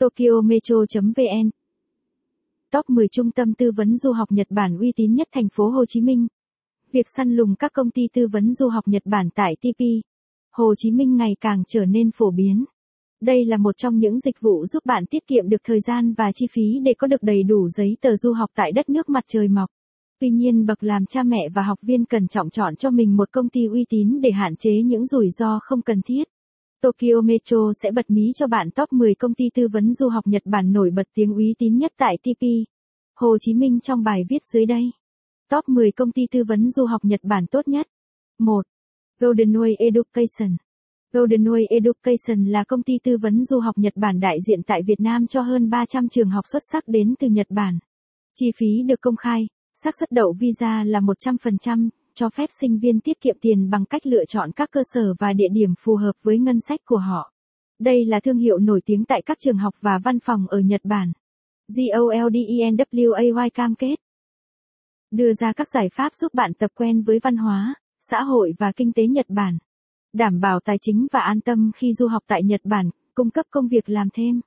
tokyometro.vn Top 10 trung tâm tư vấn du học Nhật Bản uy tín nhất thành phố Hồ Chí Minh. Việc săn lùng các công ty tư vấn du học Nhật Bản tại TP, Hồ Chí Minh ngày càng trở nên phổ biến. Đây là một trong những dịch vụ giúp bạn tiết kiệm được thời gian và chi phí để có được đầy đủ giấy tờ du học tại đất nước mặt trời mọc. Tuy nhiên bậc làm cha mẹ và học viên cần trọng chọn cho mình một công ty uy tín để hạn chế những rủi ro không cần thiết. Tokyo Metro sẽ bật mí cho bạn top 10 công ty tư vấn du học Nhật Bản nổi bật tiếng uy tín nhất tại TP. Hồ Chí Minh trong bài viết dưới đây. Top 10 công ty tư vấn du học Nhật Bản tốt nhất. 1. Golden Way Education. Golden Way Education là công ty tư vấn du học Nhật Bản đại diện tại Việt Nam cho hơn 300 trường học xuất sắc đến từ Nhật Bản. Chi phí được công khai, xác suất đậu visa là 100%, cho phép sinh viên tiết kiệm tiền bằng cách lựa chọn các cơ sở và địa điểm phù hợp với ngân sách của họ. Đây là thương hiệu nổi tiếng tại các trường học và văn phòng ở Nhật Bản. GOLDENWAY cam kết đưa ra các giải pháp giúp bạn tập quen với văn hóa, xã hội và kinh tế Nhật Bản, đảm bảo tài chính và an tâm khi du học tại Nhật Bản, cung cấp công việc làm thêm.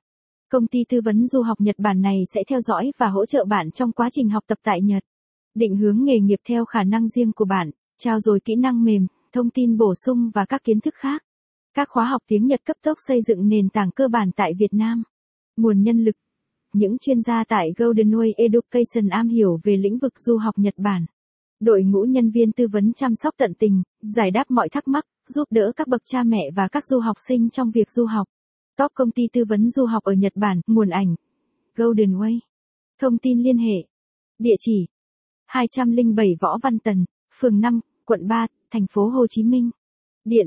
Công ty tư vấn du học Nhật Bản này sẽ theo dõi và hỗ trợ bạn trong quá trình học tập tại Nhật định hướng nghề nghiệp theo khả năng riêng của bạn, trao dồi kỹ năng mềm, thông tin bổ sung và các kiến thức khác. Các khóa học tiếng Nhật cấp tốc xây dựng nền tảng cơ bản tại Việt Nam. Nguồn nhân lực Những chuyên gia tại Golden Way Education am hiểu về lĩnh vực du học Nhật Bản. Đội ngũ nhân viên tư vấn chăm sóc tận tình, giải đáp mọi thắc mắc, giúp đỡ các bậc cha mẹ và các du học sinh trong việc du học. Top công ty tư vấn du học ở Nhật Bản, nguồn ảnh. Golden Way. Thông tin liên hệ. Địa chỉ 207 Võ Văn Tần, phường 5, quận 3, thành phố Hồ Chí Minh. Điện.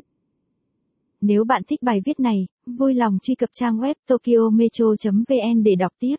Nếu bạn thích bài viết này, vui lòng truy cập trang web tokyometro.vn để đọc tiếp.